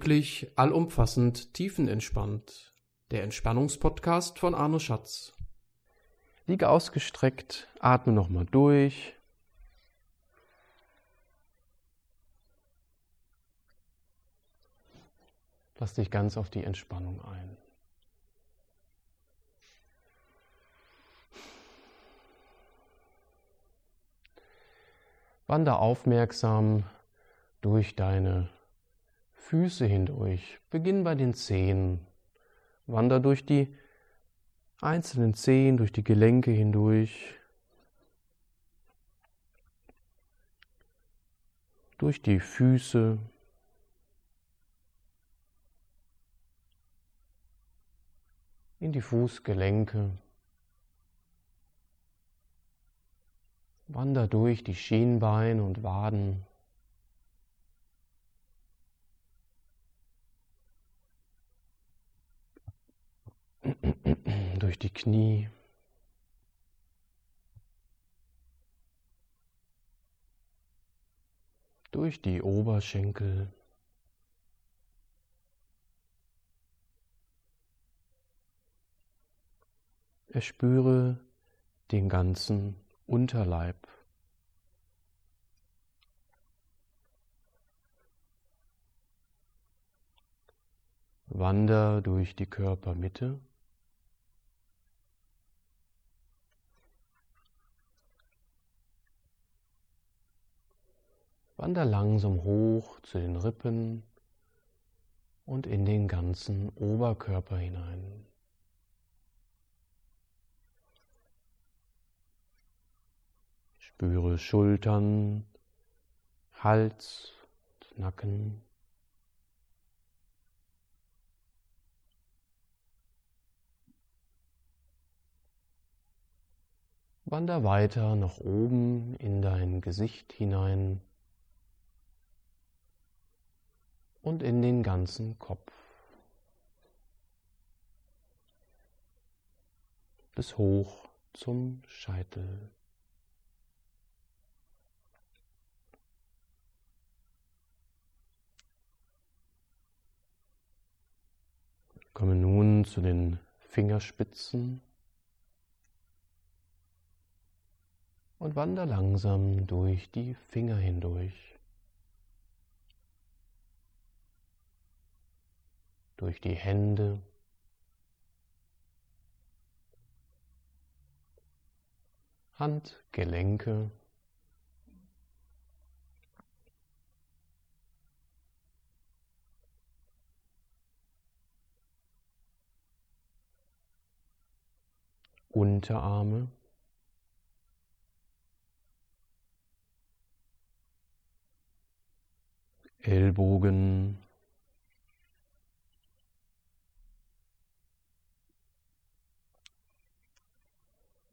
Glücklich, allumfassend, tiefenentspannt. Der Entspannungspodcast von Arno Schatz. Liege ausgestreckt, atme nochmal durch. Lass dich ganz auf die Entspannung ein. Wander aufmerksam durch deine Füße hindurch. Beginn bei den Zehen. Wander durch die einzelnen Zehen, durch die Gelenke hindurch. Durch die Füße. In die Fußgelenke. Wander durch die Schienbeine und Waden. Durch die Knie. Durch die Oberschenkel. Erspüre den ganzen Unterleib. Wander durch die Körpermitte. Wander langsam hoch zu den Rippen und in den ganzen Oberkörper hinein. Spüre Schultern, Hals, Nacken. Wander weiter nach oben in dein Gesicht hinein und in den ganzen Kopf. Bis hoch zum Scheitel. Komme nun zu den Fingerspitzen und wander langsam durch die Finger hindurch. Durch die Hände. Handgelenke. Unterarme. Ellbogen.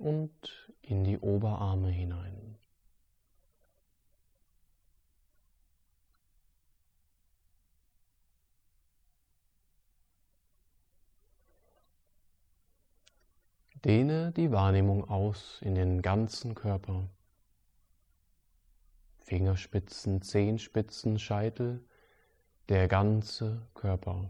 Und in die Oberarme hinein. Dehne die Wahrnehmung aus in den ganzen Körper. Fingerspitzen, Zehenspitzen, Scheitel, der ganze Körper.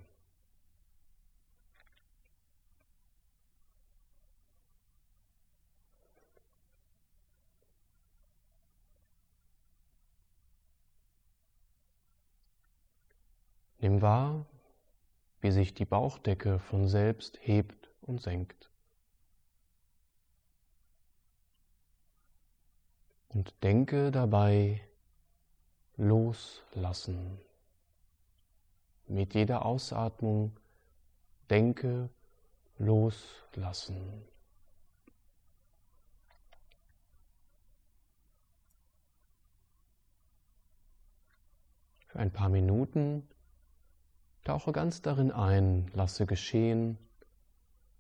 Nimm wahr, wie sich die Bauchdecke von selbst hebt und senkt. Und denke dabei loslassen. Mit jeder Ausatmung denke loslassen. Für ein paar Minuten tauche ganz darin ein, lasse geschehen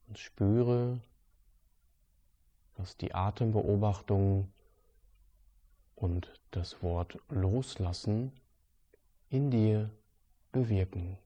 und spüre, was die Atembeobachtung und das Wort loslassen in dir bewirken.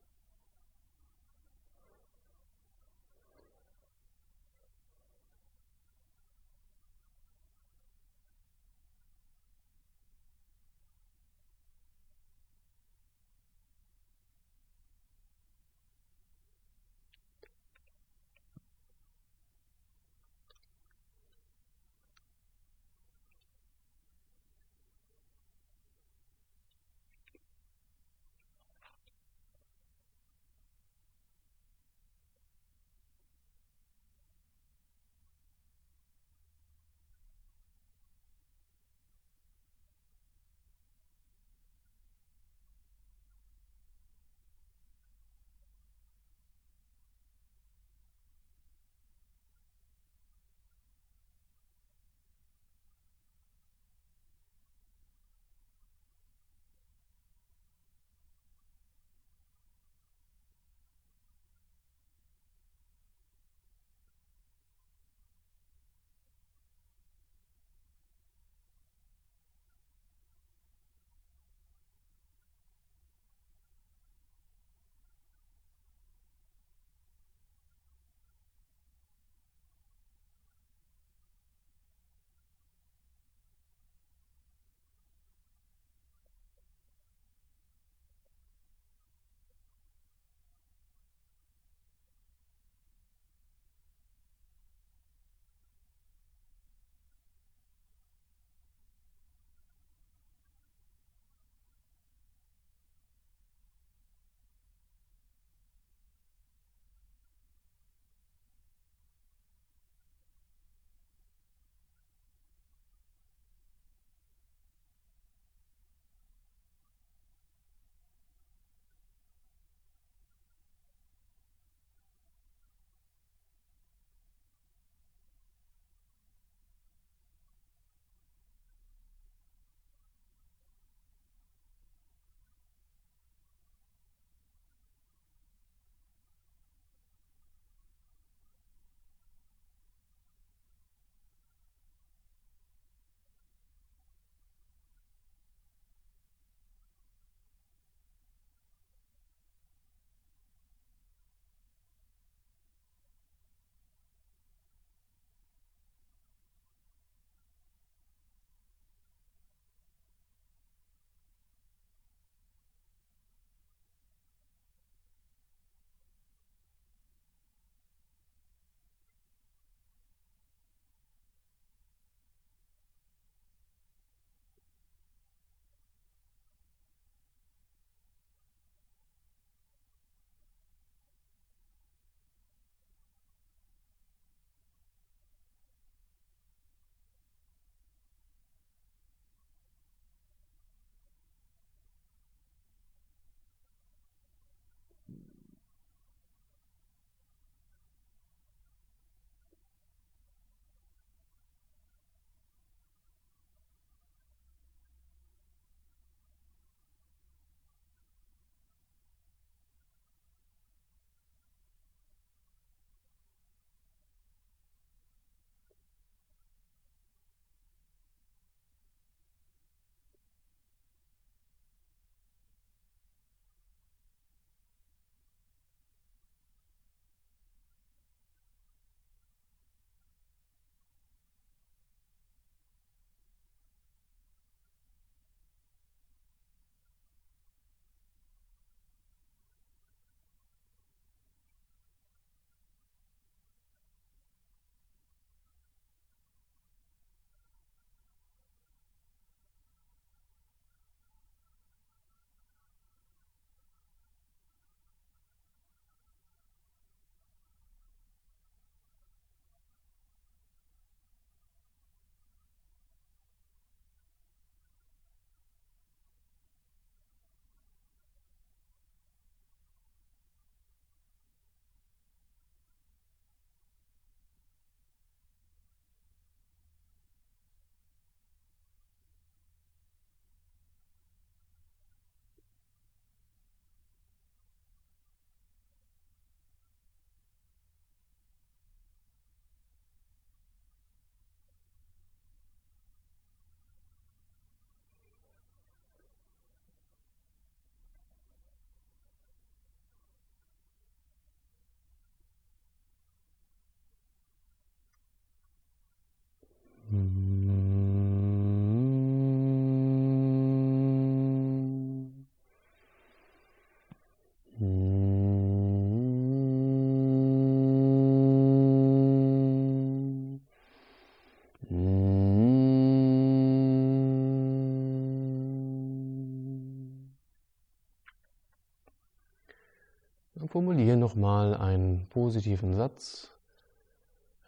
Formuliere nochmal einen positiven Satz,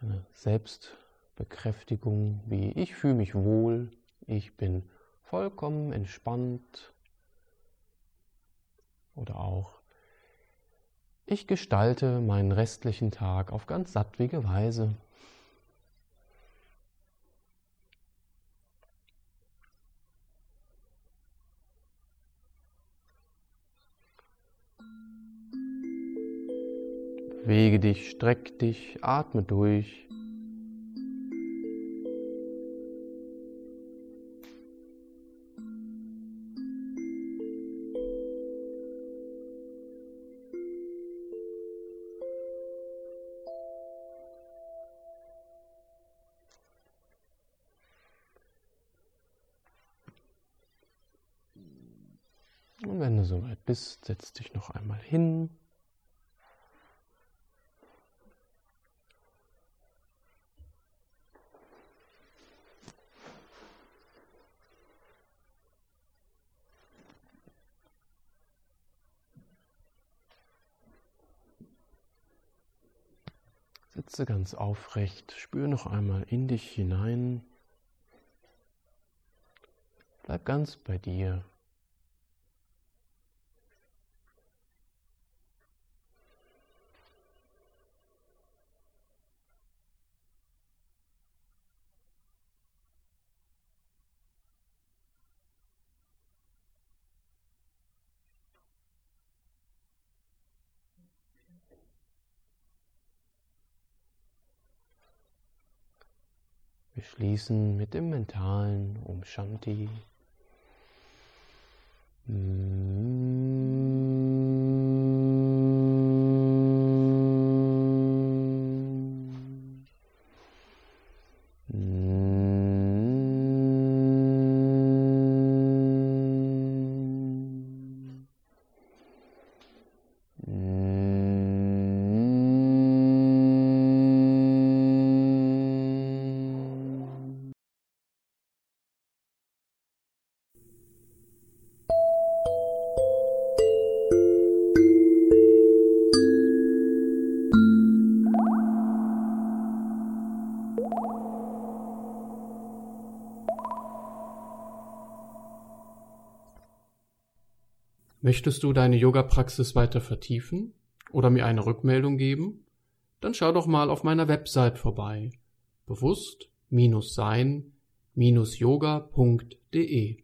eine Selbstbekräftigung, wie ich fühle mich wohl, ich bin vollkommen entspannt. Oder auch ich gestalte meinen restlichen Tag auf ganz sattwige Weise. Bewege dich, streck dich, atme durch. Und wenn du soweit bist, setz dich noch einmal hin. Sitze ganz aufrecht, spür noch einmal in dich hinein. Bleib ganz bei dir. Wir schließen mit dem mentalen Om Shanti. Möchtest du deine Yoga-Praxis weiter vertiefen oder mir eine Rückmeldung geben? Dann schau doch mal auf meiner Website vorbei. Bewusst-sein-yoga.de